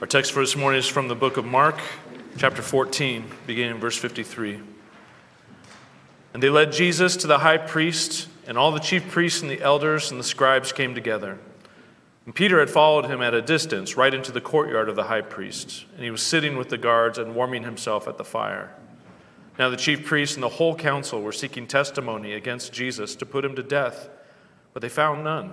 Our text for this morning is from the book of Mark, chapter 14, beginning in verse 53. And they led Jesus to the high priest, and all the chief priests and the elders and the scribes came together. And Peter had followed him at a distance, right into the courtyard of the high priest, and he was sitting with the guards and warming himself at the fire. Now the chief priests and the whole council were seeking testimony against Jesus to put him to death, but they found none.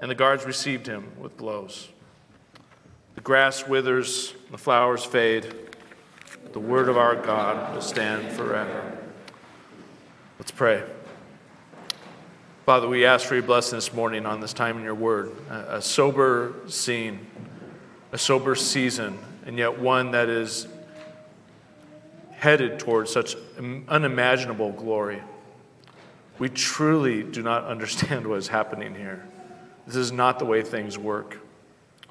and the guards received him with blows. The grass withers, the flowers fade, but the word of our God will stand forever. Let's pray. Father, we ask for your blessing this morning on this time in your word. A, sober scene, a sober season, and yet one that is headed towards such unimaginable glory. We truly do not understand what is happening here. This is not the way things work.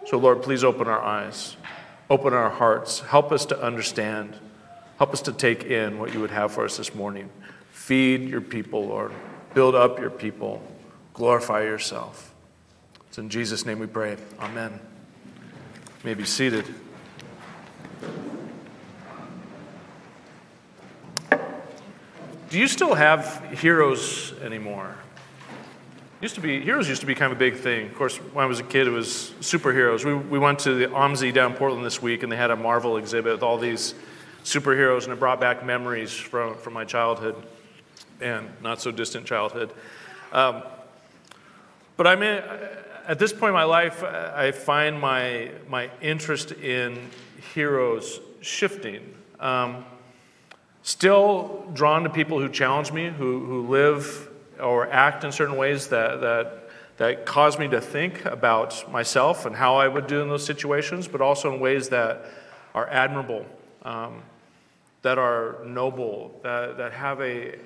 So, Lord, please open our eyes, open our hearts, help us to understand, help us to take in what you would have for us this morning. Feed your people, Lord. Build up your people. Glorify yourself. It's in Jesus' name we pray. Amen. You may be seated. Do you still have heroes anymore? Used to be heroes used to be kind of a big thing. Of course, when I was a kid, it was superheroes. We, we went to the OMSI down Portland this week, and they had a Marvel exhibit with all these superheroes, and it brought back memories from, from my childhood and not so distant childhood. Um, but I mean, at this point in my life, I find my my interest in heroes shifting. Um, still drawn to people who challenge me, who who live or act in certain ways that, that, that cause me to think about myself and how I would do in those situations, but also in ways that are admirable, um, that are noble, that, that have a.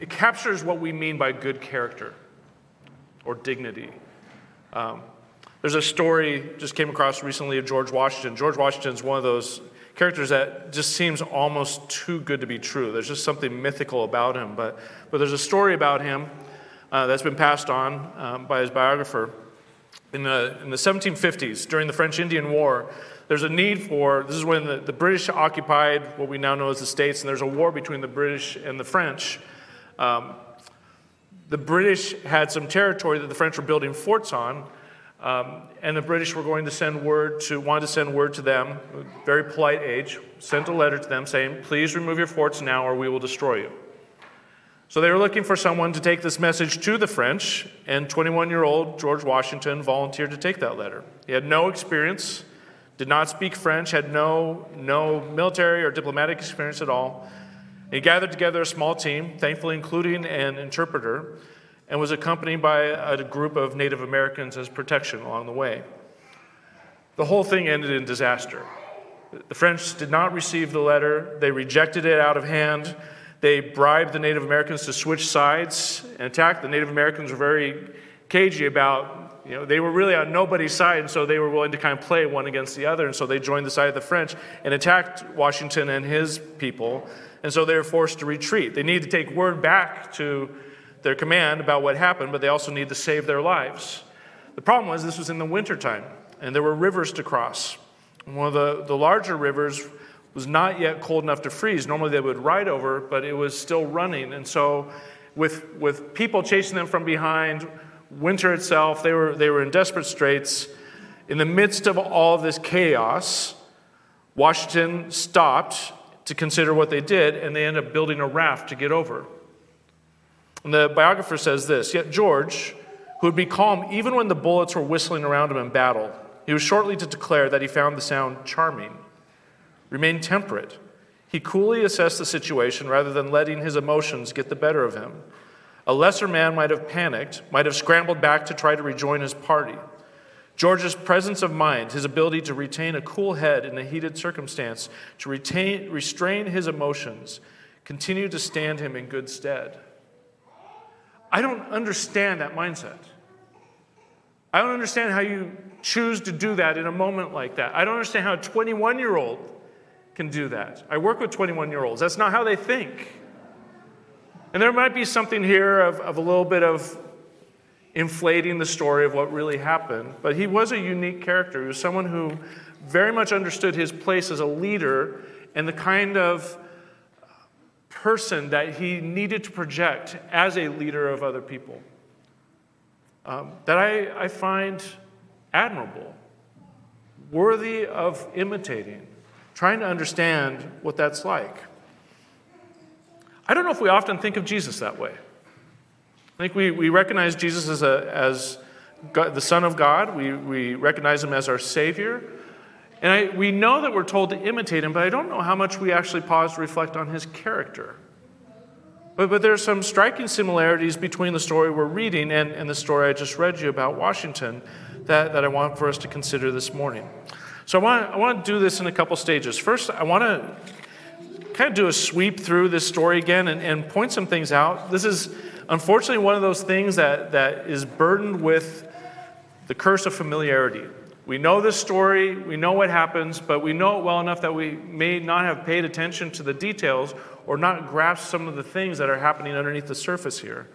It captures what we mean by good character or dignity. Um, there's a story just came across recently of George Washington. George Washington is one of those characters that just seems almost too good to be true. There's just something mythical about him. But, but there's a story about him uh, that's been passed on um, by his biographer. In the, in the 1750s, during the French Indian War, there's a need for this is when the, the British occupied what we now know as the States, and there's a war between the British and the French. Um, the British had some territory that the French were building forts on, um, and the British were going to send word to, wanted to send word to them, very polite age, sent a letter to them saying, please remove your forts now or we will destroy you. So they were looking for someone to take this message to the French, and 21 year old George Washington volunteered to take that letter. He had no experience, did not speak French, had no, no military or diplomatic experience at all. He gathered together a small team, thankfully, including an interpreter, and was accompanied by a group of Native Americans as protection along the way. The whole thing ended in disaster. The French did not receive the letter, they rejected it out of hand. They bribed the Native Americans to switch sides and attack. The Native Americans were very cagey about, you know, they were really on nobody's side, and so they were willing to kind of play one against the other. And so they joined the side of the French and attacked Washington and his people. And so they were forced to retreat. They needed to take word back to their command about what happened, but they also need to save their lives. The problem was this was in the wintertime, and there were rivers to cross. One of the, the larger rivers was not yet cold enough to freeze. Normally they would ride over, but it was still running. And so, with, with people chasing them from behind, winter itself, they were, they were in desperate straits. In the midst of all this chaos, Washington stopped to consider what they did, and they ended up building a raft to get over. And the biographer says this Yet George, who would be calm even when the bullets were whistling around him in battle, he was shortly to declare that he found the sound charming. Remained temperate. He coolly assessed the situation rather than letting his emotions get the better of him. A lesser man might have panicked, might have scrambled back to try to rejoin his party. George's presence of mind, his ability to retain a cool head in a heated circumstance, to retain, restrain his emotions, continued to stand him in good stead. I don't understand that mindset. I don't understand how you choose to do that in a moment like that. I don't understand how a 21 year old can do that. I work with 21 year olds. That's not how they think. And there might be something here of, of a little bit of inflating the story of what really happened, but he was a unique character. He was someone who very much understood his place as a leader and the kind of person that he needed to project as a leader of other people um, that I, I find admirable, worthy of imitating, trying to understand what that's like. I don't know if we often think of Jesus that way. I think we, we recognize Jesus as, a, as God, the Son of God, we, we recognize him as our Savior. And I, we know that we're told to imitate him, but I don't know how much we actually pause to reflect on his character. But, but there are some striking similarities between the story we're reading and, and the story I just read you about Washington that, that I want for us to consider this morning. So I want, I want to do this in a couple stages. First, I want to kind of do a sweep through this story again and, and point some things out. This is unfortunately one of those things that, that is burdened with the curse of familiarity. We know this story, we know what happens, but we know it well enough that we may not have paid attention to the details or not grasped some of the things that are happening underneath the surface here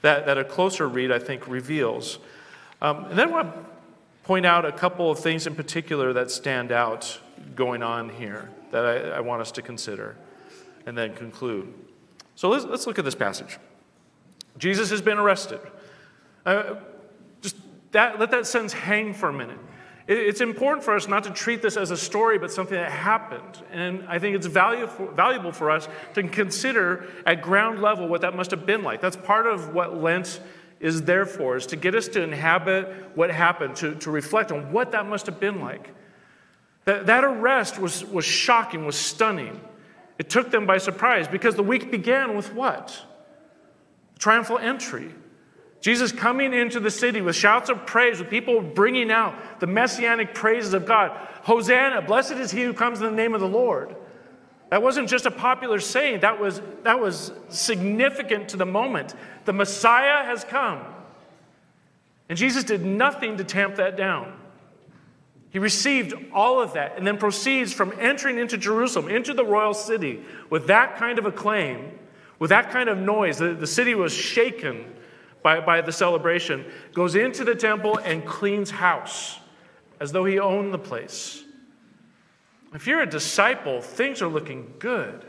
that, that a closer read, I think, reveals. Um, and then I want to point out a couple of things in particular that stand out going on here that I, I want us to consider and then conclude. So let's, let's look at this passage. Jesus has been arrested. Uh, just that, let that sentence hang for a minute. It's important for us not to treat this as a story, but something that happened. And I think it's valuable, for us to consider at ground level what that must have been like. That's part of what Lent is there for, is to get us to inhabit what happened, to, to reflect on what that must have been like. That, that arrest was, was shocking, was stunning. It took them by surprise because the week began with what? Triumphal entry. Jesus coming into the city with shouts of praise, with people bringing out the messianic praises of God. Hosanna, blessed is he who comes in the name of the Lord. That wasn't just a popular saying, that was, that was significant to the moment. The Messiah has come. And Jesus did nothing to tamp that down. He received all of that and then proceeds from entering into Jerusalem, into the royal city, with that kind of acclaim, with that kind of noise. The, the city was shaken by, by the celebration, goes into the temple and cleans house as though he owned the place. If you're a disciple, things are looking good.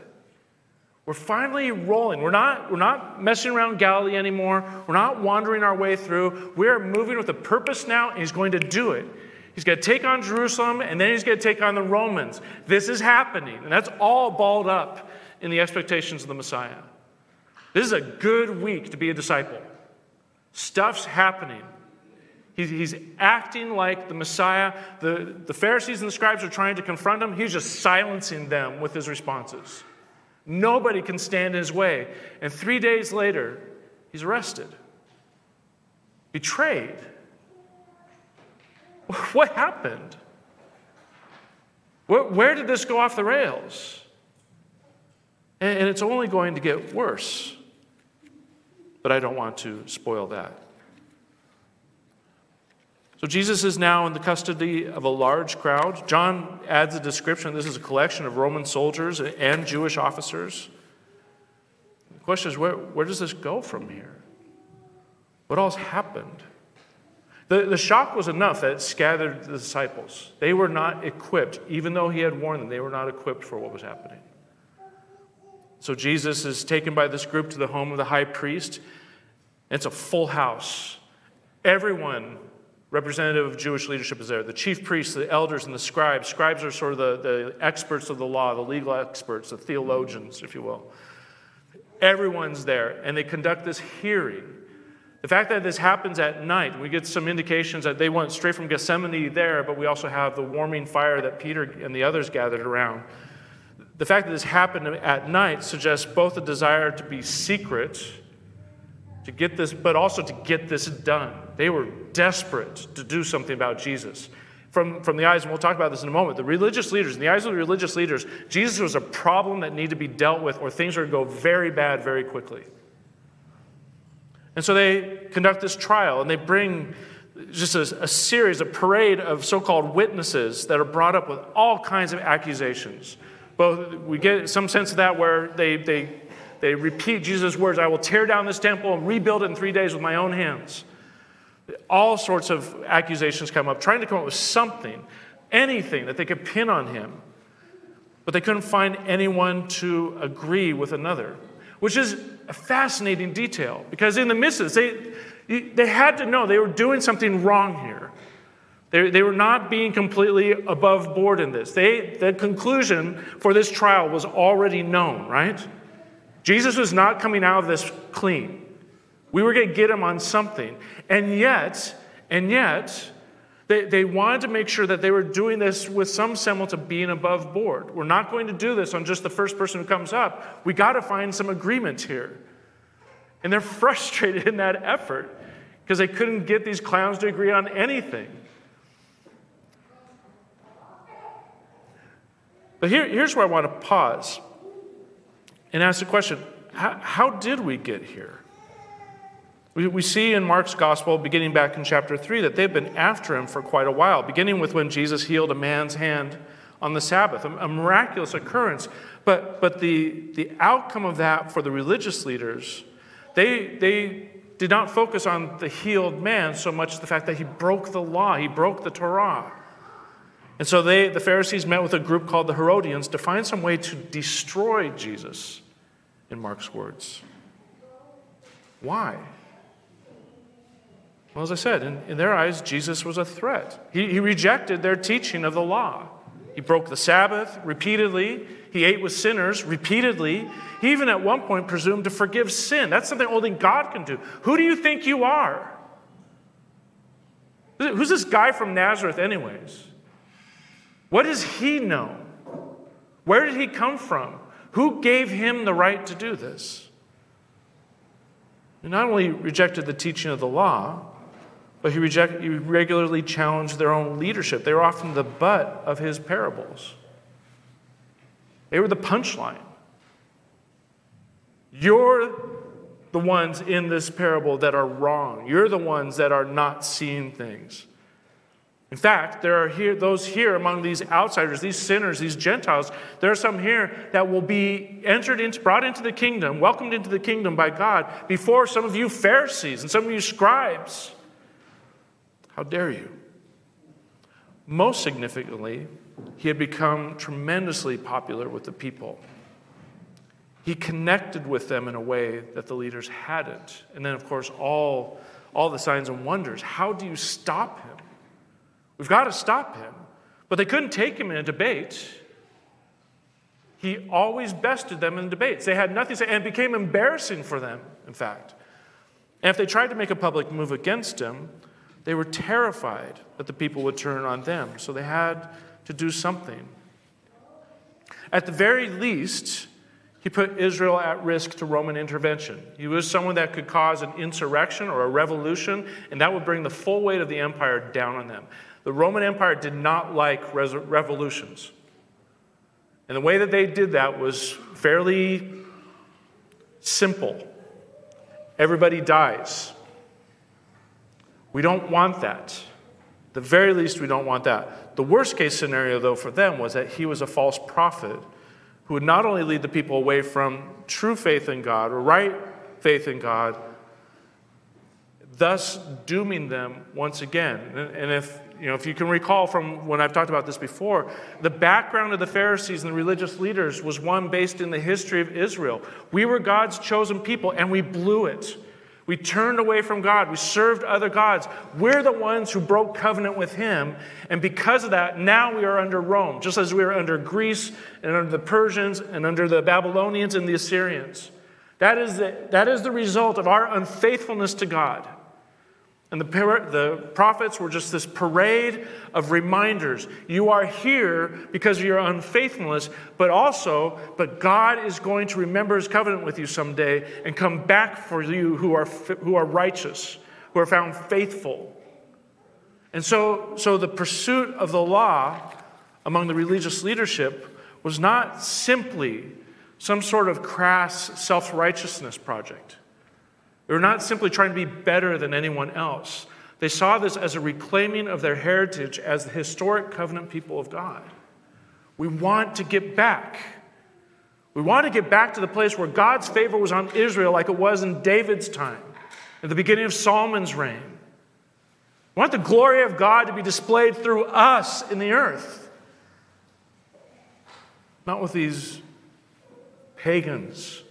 We're finally rolling. We're not, we're not messing around Galilee anymore. We're not wandering our way through. We're moving with a purpose now, and he's going to do it. He's going to take on Jerusalem, and then he's going to take on the Romans. This is happening, and that's all balled up in the expectations of the Messiah. This is a good week to be a disciple. Stuff's happening. He's acting like the Messiah. The, the Pharisees and the scribes are trying to confront him. He's just silencing them with his responses. Nobody can stand in his way. And three days later, he's arrested, betrayed. What happened? Where, did this go off the rails? And it's only going to get worse but I don't want to spoil that. So Jesus is now in the custody of a large crowd. John adds a description this is a collection of Roman soldiers and Jewish officers. The question is where, where does this go from here? What else happened? The, the shock was enough that it scattered the disciples. They were not equipped, even though he had warned them, they were not equipped for what was happening. So Jesus is taken by this group to the home of the high priest. It's a full house. Everyone representative of Jewish leadership is there. The chief priests, the elders, and the scribes. Scribes are sort of the, the experts of the law, the legal experts, the theologians, if you will. Everyone's there, and they conduct this hearing. The fact that this happens at night, we get some indications that they went straight from Gethsemane there, but we also have the warming fire that Peter and the others gathered around. The fact that this happened at night suggests both a desire to be secret to get this, but also to get this done. They were desperate to do something about Jesus. From, from the eyes, and we'll talk about this in a moment, the religious leaders, in the eyes of the religious leaders, Jesus was a problem that needed to be dealt with, or things to go very bad very quickly. And so they conduct this trial and they bring just a, a series, a parade of so called witnesses that are brought up with all kinds of accusations. Both, we get some sense of that where they, they they repeat Jesus' words I will tear down this temple and rebuild it in three days with my own hands. All sorts of accusations come up, trying to come up with something, anything that they could pin on him. But they couldn't find anyone to agree with another, which is a fascinating detail because in the midst of this, they, they had to know they were doing something wrong here. They, they were not being completely above board in this. They, the conclusion for this trial was already known, right? Jesus was not coming out of this clean. We were going to get him on something. And yet, and yet, they, they wanted to make sure that they were doing this with some semblance of being above board. We're not going to do this on just the first person who comes up. We got to find some agreement here. And they're frustrated in that effort because they couldn't get these clowns to agree on anything. But here, here's where I want to pause and ask the question how, how did we get here? We, we see in Mark's gospel, beginning back in chapter 3, that they've been after him for quite a while, beginning with when Jesus healed a man's hand on the Sabbath, a, a miraculous occurrence. But, but the, the outcome of that for the religious leaders, they, they did not focus on the healed man so much the fact that he broke the law, he broke the Torah. And so they, the Pharisees met with a group called the Herodians to find some way to destroy Jesus in Mark's words. Why? Well, as I said, in, in their eyes, Jesus was a threat. He, he rejected their teaching of the law. He broke the Sabbath repeatedly. He ate with sinners repeatedly. He even at one point presumed to forgive sin. That's something only God can do. Who do you think you are? Who's this guy from Nazareth, anyways? What does he know? Where did he come from? Who gave him the right to do this? He not only rejected the teaching of the law, but he, reject, he regularly challenged their own leadership. They were often the butt of his parables, they were the punchline. You're the ones in this parable that are wrong. You're the ones that are not seeing things. In fact, there are here, those here among these outsiders, these sinners, these Gentiles, there are some here that will be entered into, brought into the kingdom, welcomed into the kingdom by God before some of you Pharisees and some of you scribes. How dare you? Most significantly, he had become tremendously popular with the people. He connected with them in a way that the leaders hadn't. And then, of course, all, all the signs and wonders. How do you stop him? We've got to stop him. But they couldn't take him in a debate. He always bested them in debates. They had nothing to say, and it became embarrassing for them, in fact. And if they tried to make a public move against him, they were terrified that the people would turn on them. So they had to do something. At the very least, he put Israel at risk to Roman intervention. He was someone that could cause an insurrection or a revolution, and that would bring the full weight of the empire down on them. The Roman Empire did not like revolutions. And the way that they did that was fairly simple everybody dies. We don't want that. The very least, we don't want that. The worst case scenario, though, for them was that he was a false prophet who would not only lead the people away from true faith in God or right faith in God, thus dooming them once again. And if you know, if you can recall from when I've talked about this before, the background of the Pharisees and the religious leaders was one based in the history of Israel. We were God's chosen people and we blew it. We turned away from God. We served other gods. We're the ones who broke covenant with Him. And because of that, now we are under Rome, just as we were under Greece and under the Persians and under the Babylonians and the Assyrians. That is the, that is the result of our unfaithfulness to God. And the, the prophets were just this parade of reminders. You are here because of your unfaithfulness, but also, but God is going to remember his covenant with you someday and come back for you who are, who are righteous, who are found faithful. And so, so the pursuit of the law among the religious leadership was not simply some sort of crass self righteousness project. They were not simply trying to be better than anyone else. They saw this as a reclaiming of their heritage as the historic covenant people of God. We want to get back. We want to get back to the place where God's favor was on Israel like it was in David's time, at the beginning of Solomon's reign. We want the glory of God to be displayed through us in the earth, not with these pagans,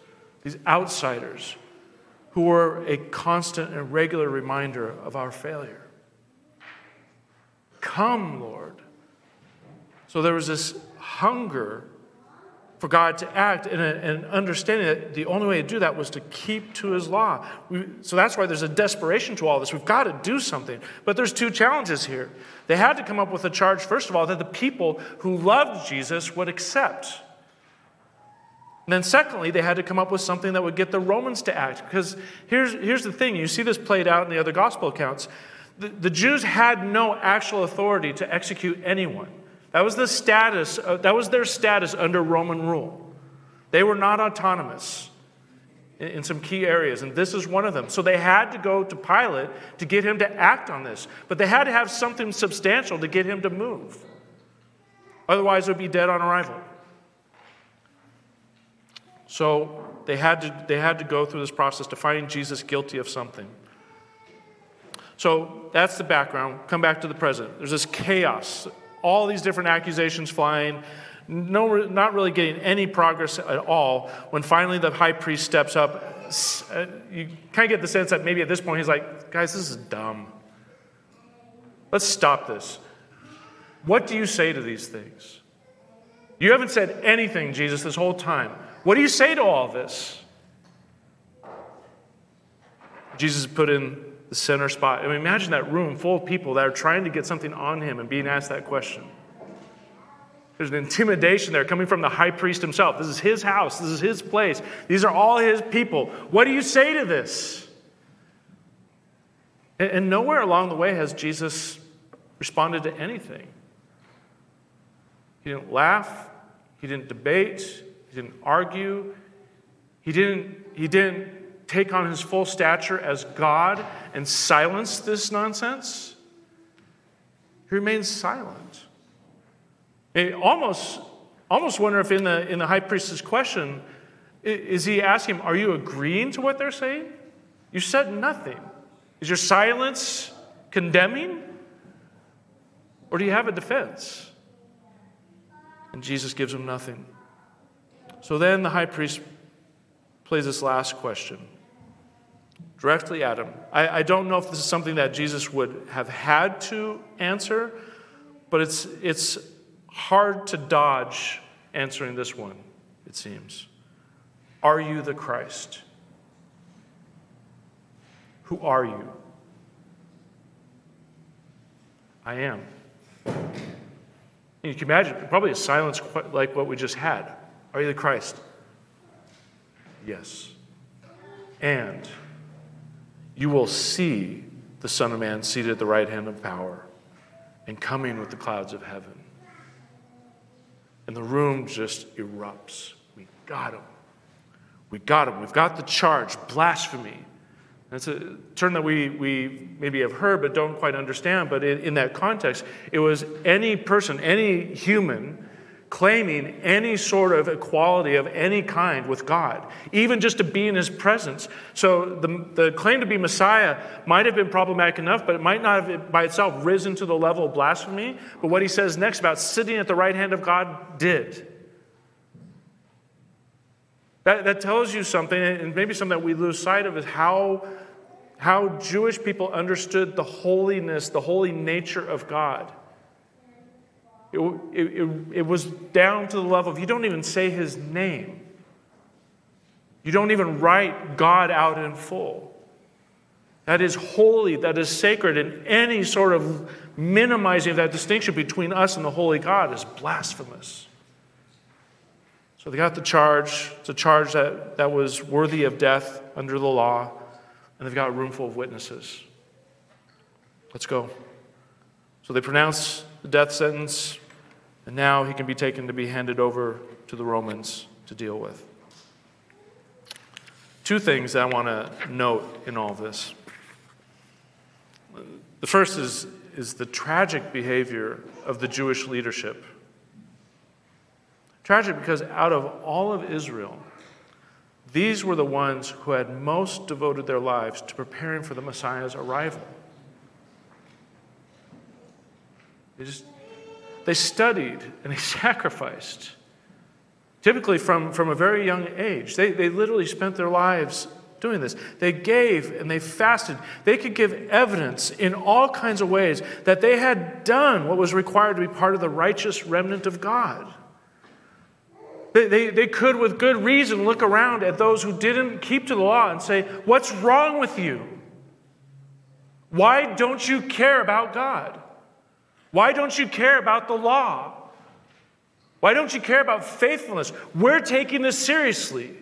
these outsiders who were a constant and regular reminder of our failure. Come, Lord. So there was this hunger for God to act and, and understanding that the only way to do that was to keep to his law. We, so that's why there's a desperation to all this. We've got to do something. But there's two challenges here. They had to come up with a charge, first of all, that the people who loved Jesus would accept. And then, secondly, they had to come up with something that would get the Romans to act. Because here's, here's the thing you see this played out in the other gospel accounts. The, the Jews had no actual authority to execute anyone. That was the status, uh, that was their status under Roman rule. They were not autonomous in, in some key areas, and this is one of them. So they had to go to Pilate to get him to act on this. But they had to have something substantial to get him to move. Otherwise, it would be dead on arrival. So they had, to, they had to go through this process to find Jesus guilty of something. So that's the background. Come back to the present. There's this chaos, all these different accusations flying, no, not really getting any progress at all. When finally the high priest steps up, uh, you kind of get the sense that maybe at this point he's like, guys, this is dumb. Let's stop this. What do you say to these things? You haven't said anything, Jesus, this whole time. What do you say to all this? Jesus put in the center spot. I mean, imagine that room full of people that are trying to get something on him and being asked that question. There's an intimidation there coming from the high priest himself. This is his house, this is his place. These are all his people. What do you say to this? And nowhere along the way has Jesus responded to anything. He didn't laugh, he didn't debate, he didn't argue. He didn't, he didn't take on his full stature as God and silence this nonsense. He remains silent. I almost, almost wonder if in the, in the high priest's question, is he asking him, Are you agreeing to what they're saying? You said nothing. Is your silence condemning? Or do you have a defense? And Jesus gives him nothing. So then the high priest plays this last question directly at him. I, I, don't know if this is something that Jesus would have had to answer, but it's, it's hard to dodge answering this one, it seems. Are you the Christ? Who are you? I am. You can imagine, probably a silence like what we just had. Are you the Christ? Yes. And you will see the Son of Man seated at the right hand of power and coming with the clouds of heaven. And the room just erupts. We got him. We got him. We've got the charge blasphemy. That's a term that we, we maybe have heard but don't quite understand. But in, in that context, it was any person, any human claiming any sort of equality of any kind with God, even just to be in his presence. So the, the claim to be Messiah might have been problematic enough, but it might not have by itself risen to the level of blasphemy. But what he says next about sitting at the right hand of God did. That, that tells you something, and maybe something that we lose sight of, is how how Jewish people understood the holiness, the holy nature of God. It, it, it, was down to the level of you don't even say his name. You don't even write God out in full. That is holy, that is sacred, and any sort of minimizing of that distinction between us and the holy God is blasphemous. So they got the charge. It's a charge that, that was worthy of death under the law, and they've got a room full of witnesses. Let's go. So they pronounce the death sentence, and now he can be taken to be handed over to the Romans to deal with. Two things I want to note in all this. The first is, is the tragic behavior of the Jewish leadership. Tragic because out of all of Israel, these were the ones who had most devoted their lives to preparing for the Messiah's arrival. They just they studied and they sacrificed, typically from, from a very young age. They, they literally spent their lives doing this. They gave and they fasted. They could give evidence in all kinds of ways that they had done what was required to be part of the righteous remnant of God. They, they, they could, with good reason, look around at those who didn't keep to the law and say, What's wrong with you? Why don't you care about God? Why don't you care about the law? Why don't you care about faithfulness? We're taking this seriously.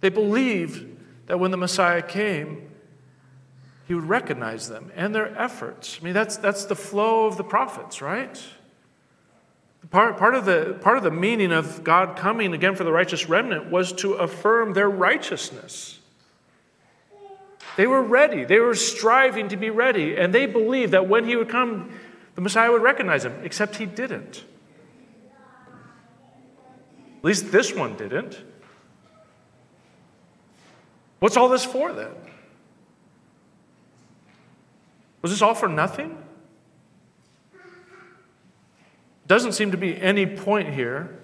They believed that when the Messiah came, he would recognize them and their efforts. I mean, that's, that's the flow of the prophets, right? Part, part, of the, part of the meaning of God coming again for the righteous remnant was to affirm their righteousness. They were ready. They were striving to be ready. And they believed that when he would come, the Messiah would recognize him, except he didn't. At least this one didn't. What's all this for then? Was this all for nothing? Doesn't seem to be any point here,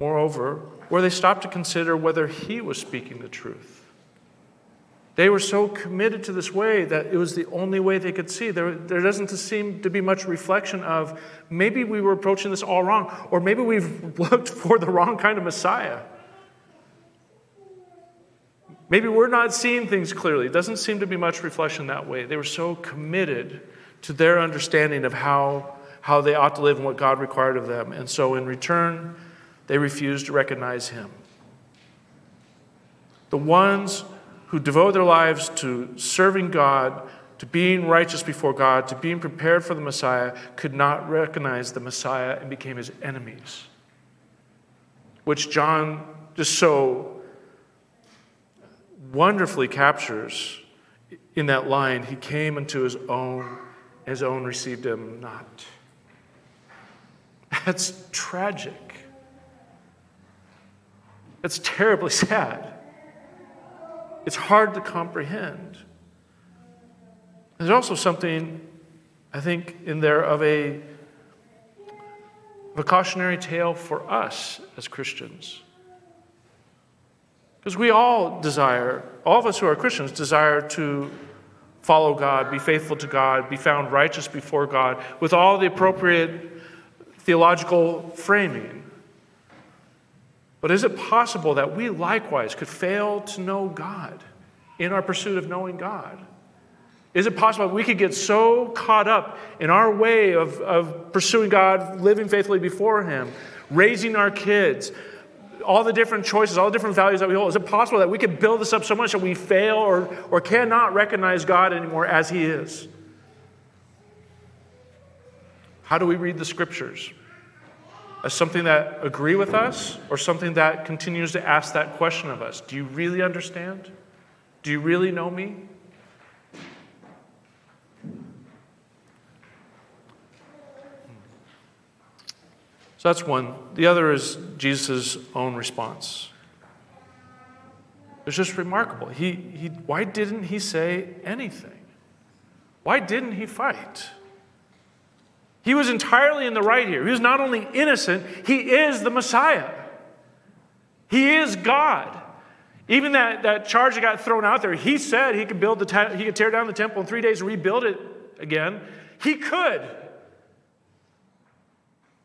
moreover, where they stopped to consider whether he was speaking the truth. They were so committed to this way that it was the only way they could see. There, there doesn't seem to be much reflection of maybe we were approaching this all wrong, or maybe we've looked for the wrong kind of Messiah. Maybe we're not seeing things clearly. It doesn't seem to be much reflection that way. They were so committed to their understanding of how, how they ought to live and what God required of them. And so, in return, they refused to recognize Him. The ones who devote their lives to serving God, to being righteous before God, to being prepared for the Messiah, could not recognize the Messiah and became his enemies. Which John just so wonderfully captures in that line He came unto His own, His own received Him not. That's tragic. That's terribly sad. It's hard to comprehend. There's also something, I think, in there of a, of a cautionary tale for us as Christians. Because we all desire, all of us who are Christians desire to follow God, be faithful to God, be found righteous before God with all the appropriate theological framing. But is it possible that we likewise could fail to know God in our pursuit of knowing God? Is it possible that we could get so caught up in our way of, of pursuing God, living faithfully before Him, raising our kids, all the different choices, all the different values that we hold, is it possible that we could build this up so much that we fail or, or cannot recognize God anymore as He is? How do we read the scriptures? As something that agree with us or something that continues to ask that question of us? Do you really understand? Do you really know me? So that's one. The other is Jesus' own response. It's just remarkable. He, he, why didn't he say anything? Why didn't he fight? He was entirely in the right here. He was not only innocent, he is the Messiah. He is God. Even that, that charge that got thrown out there, he said he could build the te- he could tear down the temple in three days and rebuild it again. He could.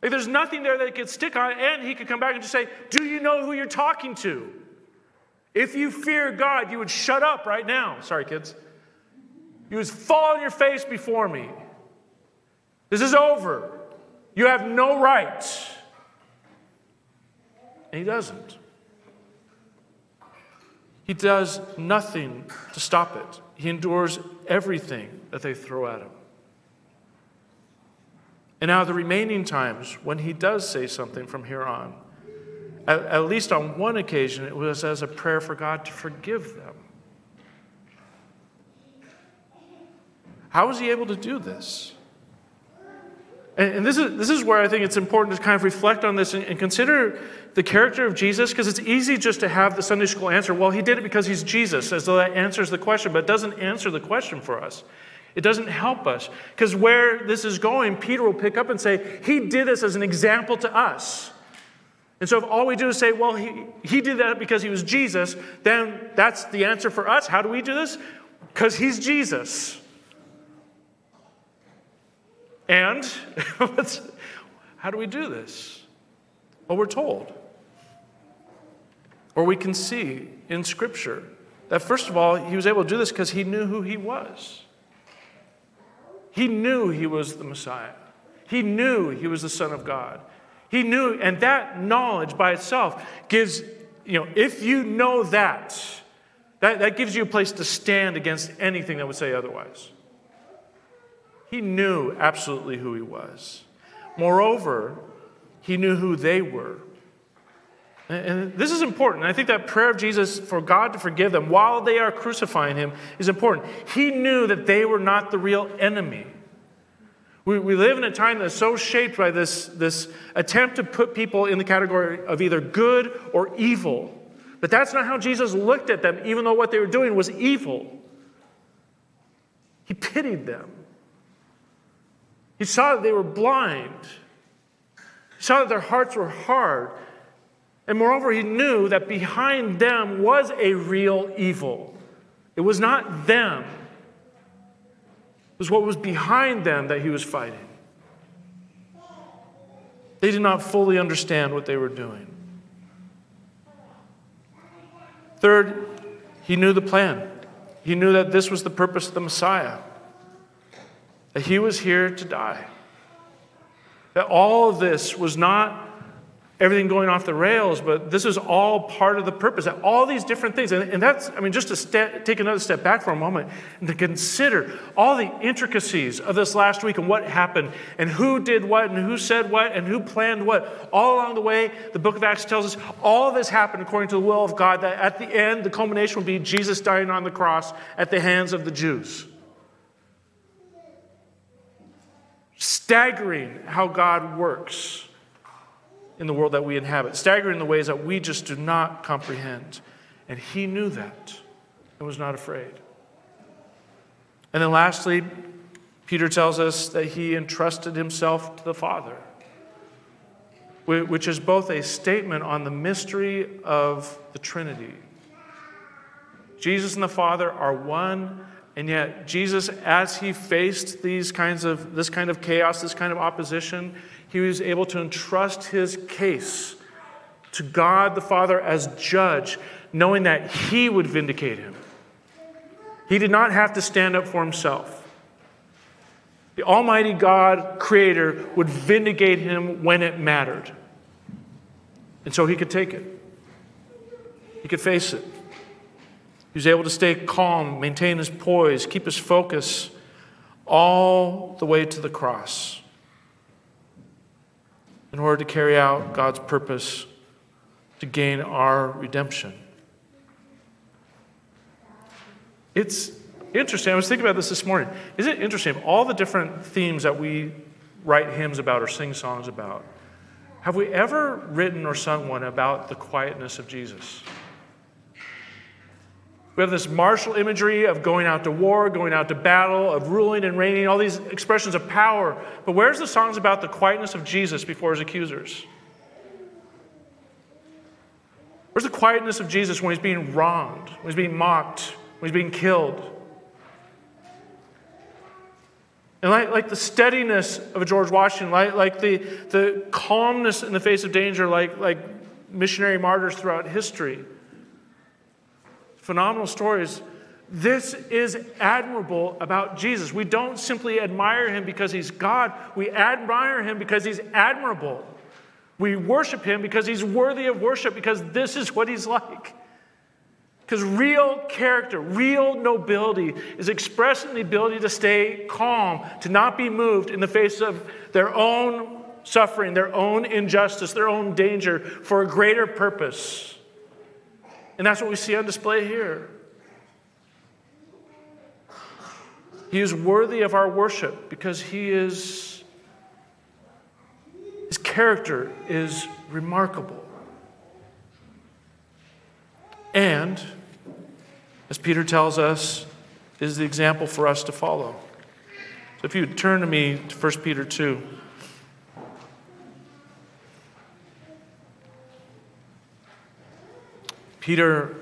Like there's nothing there that could stick on, and he could come back and just say, Do you know who you're talking to? If you fear God, you would shut up right now. Sorry, kids. You would fall on your face before me. This is over. You have no right. And he doesn't. He does nothing to stop it. He endures everything that they throw at him. And now, the remaining times when he does say something from here on, at, at, least on one occasion, it was as a prayer for God to forgive them. How was he able to do this? And, this, is, this is where I think it's important to kind of reflect on this and, and consider the character of Jesus, because it's easy just to have the Sunday school answer, well, he did it because he's Jesus, as though that answers the question, but it doesn't answer the question for us. It doesn't help us. Because where this is going, Peter will pick up and say, He did this as an example to us. And so if all we do is say, well, he, he did that because he was Jesus, then that's the answer for us. How do we do this? Because he's Jesus. And how do we do this? Well, we're told. Or we can see in Scripture that, first of all, he was able to do this because he knew who he was. He knew he was the Messiah, he knew he was the Son of God. He knew, and that knowledge by itself gives, you know, if you know that, that, that gives you a place to stand against anything that would say otherwise. He knew absolutely who he was. Moreover, he knew who they were. And this is important. I think that prayer of Jesus for God to forgive them while they are crucifying him is important. He knew that they were not the real enemy. We, we live in a time that's so shaped by this, this attempt to put people in the category of either good or evil. But that's not how Jesus looked at them, even though what they were doing was evil. He pitied them. He saw that they were blind. He saw that their hearts were hard. And moreover, he knew that behind them was a real evil. It was not them, it was what was behind them that he was fighting. They did not fully understand what they were doing. Third, he knew the plan. He knew that this was the purpose of the Messiah, that he was here to die. That all of this was not everything going off the rails, but this is all part of the purpose. That all these different things. And, and that's, I mean, just to st- take another step back for a moment and to consider all the intricacies of this last week and what happened and who did what and who said what and who planned what. All along the way, the book of Acts tells us all this happened according to the will of God, that at the end, the culmination will be Jesus dying on the cross at the hands of the Jews. Staggering how God works in the world that we inhabit, staggering in the ways that we just do not comprehend. And he knew that and was not afraid. And then lastly, Peter tells us that he entrusted himself to the Father, which is both a statement on the mystery of the Trinity. Jesus and the Father are one, and yet Jesus, as he faced these kinds of this kind of chaos, this kind of opposition, he was able to entrust his case to God the Father as judge, knowing that he would vindicate him. He did not have to stand up for himself. The Almighty God, Creator, would vindicate him when it mattered. And so he could take it, he could face it. He was able to stay calm, maintain his poise, keep his focus all the way to the cross in order to carry out God's purpose to gain our redemption. It's interesting. I was thinking about this this morning. Is it interesting? All the different themes that we write hymns about or sing songs about, have we ever written or sung one about the quietness of Jesus? We have this martial imagery of going out to war, going out to battle, of ruling and reigning, all these expressions of power. But where's the songs about the quietness of Jesus before his accusers? Where's the quietness of Jesus when he's being wronged, when he's being mocked, when he's being killed? And like, like the steadiness of George Washington, like, like the, the calmness in the face of danger, like, like missionary martyrs throughout history. Phenomenal stories. This is admirable about Jesus. We don't simply admire him because he's God, we admire him because he's admirable. We worship him because he's worthy of worship, because this is what he's like. Because real character, real nobility is expressed in the ability to stay calm, to not be moved in the face of their own suffering, their own injustice, their own danger for a greater purpose. And that's what we see on display here. He is worthy of our worship because he is, his character is remarkable. And, as Peter tells us, is the example for us to follow. So if you turn to me to 1 Peter 2. Peter,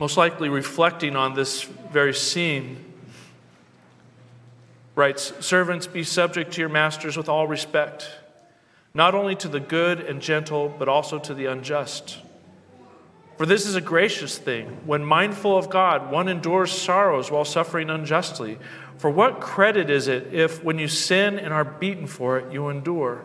most likely reflecting on this very scene, writes Servants, be subject to your masters with all respect, not only to the good and gentle, but also to the unjust. For this is a gracious thing. When mindful of God, one endures sorrows while suffering unjustly. For what credit is it if, when you sin and are beaten for it, you endure?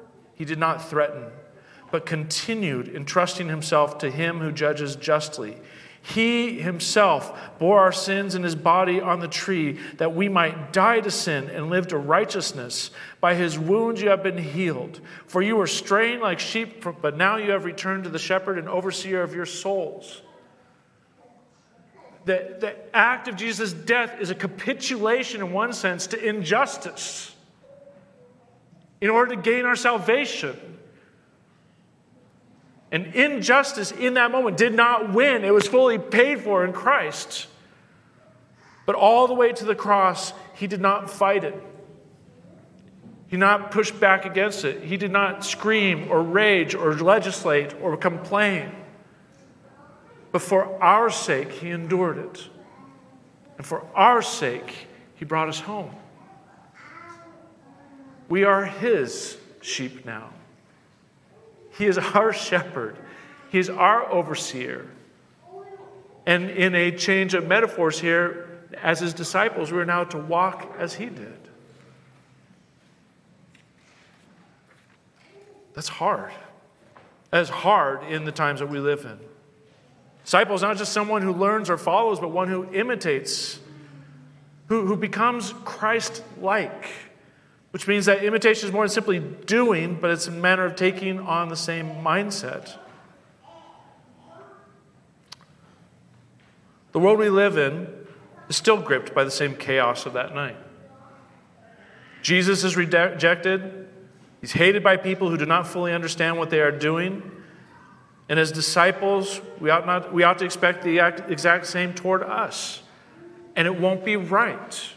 he did not threaten, but continued entrusting himself to him who judges justly. He himself bore our sins in his body on the tree that we might die to sin and live to righteousness. By his wounds you have been healed. For you were straying like sheep, but now you have returned to the shepherd and overseer of your souls. The, the act of Jesus' death is a capitulation, in one sense, to injustice in order to gain our salvation. And injustice in that moment did not win, it was fully paid for in Christ. But all the way to the cross, he did not fight it. He did not push back against it. He did not scream or rage or legislate or complain. But for our sake, he endured it. And for our sake, he brought us home. We are his sheep now. He is our shepherd, He is our overseer. And in a change of metaphors here, as His disciples, we are now to walk as He did. That's hard. That is hard in the times that we live in. Disciple is not just someone who learns or follows, but one who imitates, who, who becomes Christ like which means that imitation is more than simply doing, but it's a matter of taking on the same mindset. The world we live in is still gripped by the same chaos of that night. Jesus is rejected. He's hated by people who do not fully understand what they are doing. And as disciples, we ought, not, we ought to expect the exact same toward us. And it won't be right.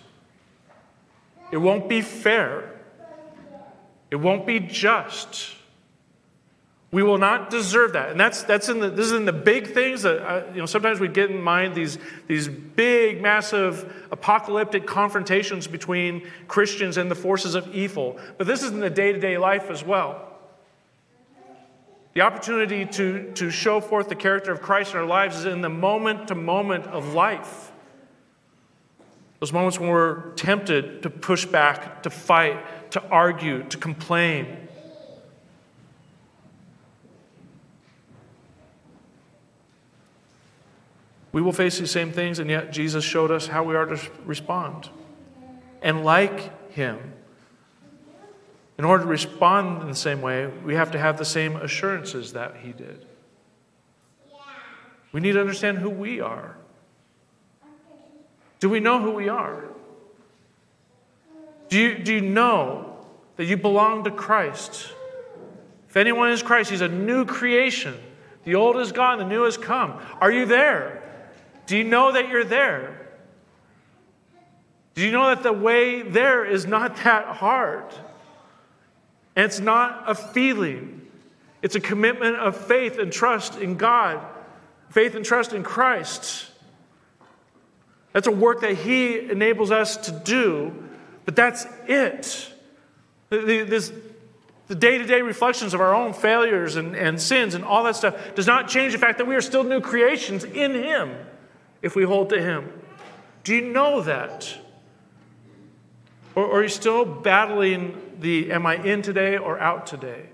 It won't be fair. It won't be just. We will not deserve that. And that's, that's in the, this is in the big things that, uh, you know, sometimes we get in mind these, these big, massive, apocalyptic confrontations between Christians and the forces of evil. But this is in the day to day life as well. The opportunity to, to show forth the character of Christ in our lives is in the moment to moment of life. Those moments when we're tempted to push back, to fight, to argue, to complain. We will face these same things, and yet Jesus showed us how we are to respond. And like Him, in order to respond in the same way, we have to have the same assurances that He did. We need to understand who we are. Do we know who we are? Do you, do you know that you belong to Christ? If anyone is Christ, he's a new creation. The old is gone, the new has come. Are you there? Do you know that you're there? Do you know that the way there is not that hard? And it's not a feeling, it's a commitment of faith and trust in God, faith and trust in Christ. That's a work that He enables us to do, but that's it. The day to day reflections of our own failures and, and sins and all that stuff does not change the fact that we are still new creations in Him if we hold to Him. Do you know that? Or, or are you still battling the am I in today or out today?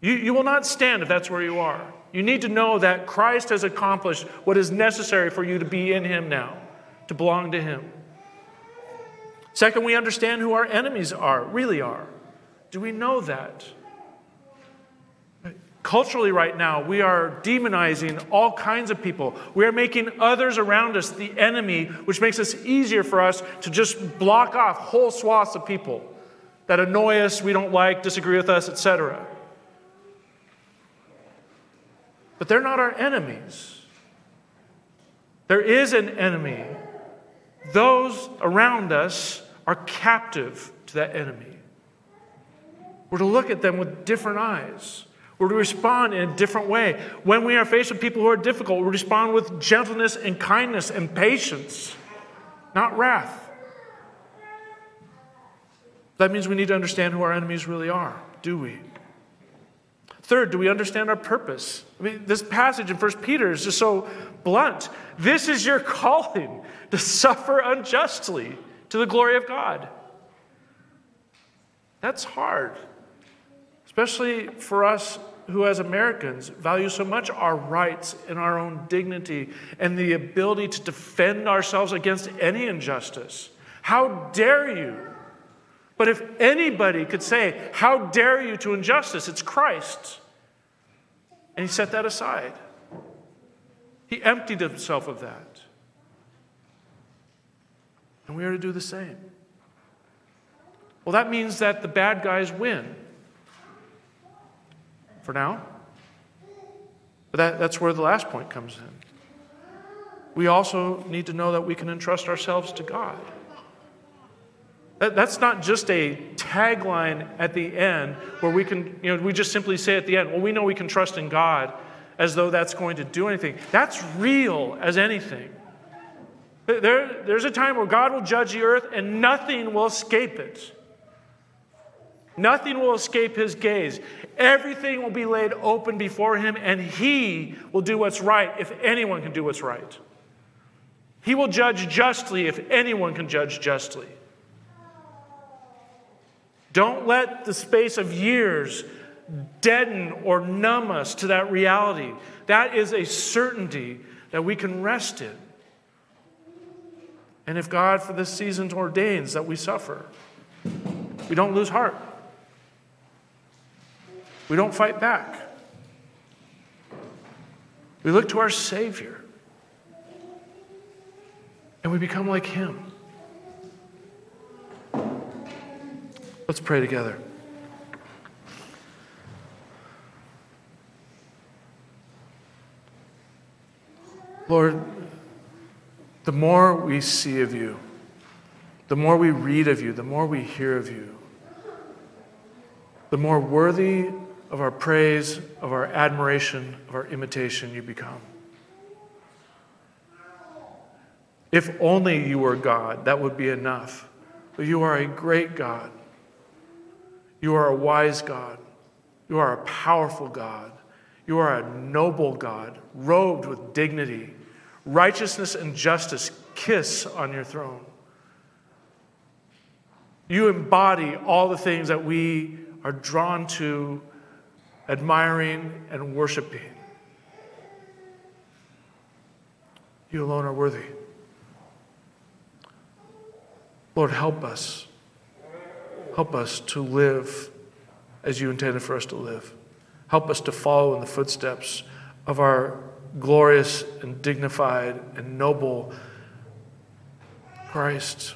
You, you will not stand if that's where you are. You need to know that Christ has accomplished what is necessary for you to be in Him now, to belong to Him. Second, we understand who our enemies are, really are. Do we know that? Culturally, right now, we are demonizing all kinds of people. We are making others around us the enemy, which makes it easier for us to just block off whole swaths of people that annoy us, we don't like, disagree with us, etc. But they're not our enemies. There is an enemy. Those around us are captive to that enemy. We're to look at them with different eyes. We're to respond in a different way. When we are faced with people who are difficult, we respond with gentleness and kindness and patience, not wrath. That means we need to understand who our enemies really are, do we? Third, do we understand our purpose? I mean, this passage in 1 Peter is just so blunt. This is your calling to suffer unjustly to the glory of God. That's hard, especially for us who, as Americans, value so much our rights and our own dignity and the ability to defend ourselves against any injustice. How dare you? But if anybody could say, How dare you to injustice, it's Christ. And he set that aside. He emptied himself of that. And we are to do the same. Well, that means that the bad guys win for now. But that, that's where the last point comes in. We also need to know that we can entrust ourselves to God. That, that's not just a tagline at the end where we can, you know, we just simply say at the end, well, we know we can trust in God as though that's going to do anything. That's real as anything. There, there's a time where God will judge the earth and nothing will escape it. Nothing will escape his gaze. Everything will be laid open before him, and he will do what's right if anyone can do what's right. He will judge justly if anyone can judge justly. Don't let the space of years deaden or numb us to that reality. That is a certainty that we can rest in. And if God for this season ordains that we suffer, we don't lose heart. We don't fight back. We look to our Savior and we become like Him. Let's pray together. Lord, the more we see of you, the more we read of you, the more we hear of you, the more worthy of our praise, of our admiration, of our imitation you become. If only you were God, that would be enough. But you are a great God. You are a wise God. You are a powerful God. You are a noble God, robed with dignity Righteousness and justice kiss on your throne. You embody all the things that we are drawn to, admiring, and worshiping. You alone are worthy. Lord, help us. Help us to live as you intended for us to live. Help us to follow in the footsteps of our glorious and dignified and noble Christ.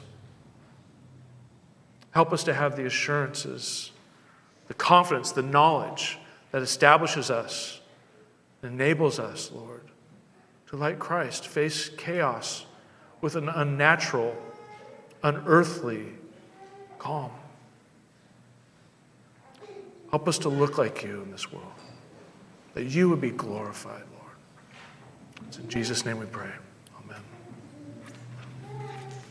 Help us to have the assurances, the confidence, the knowledge that establishes us, enables us, Lord, to, like Christ, face chaos with an unnatural, unearthly calm. Help us to look like you in this world, that you would be glorified, Lord. It's in Jesus' name we pray.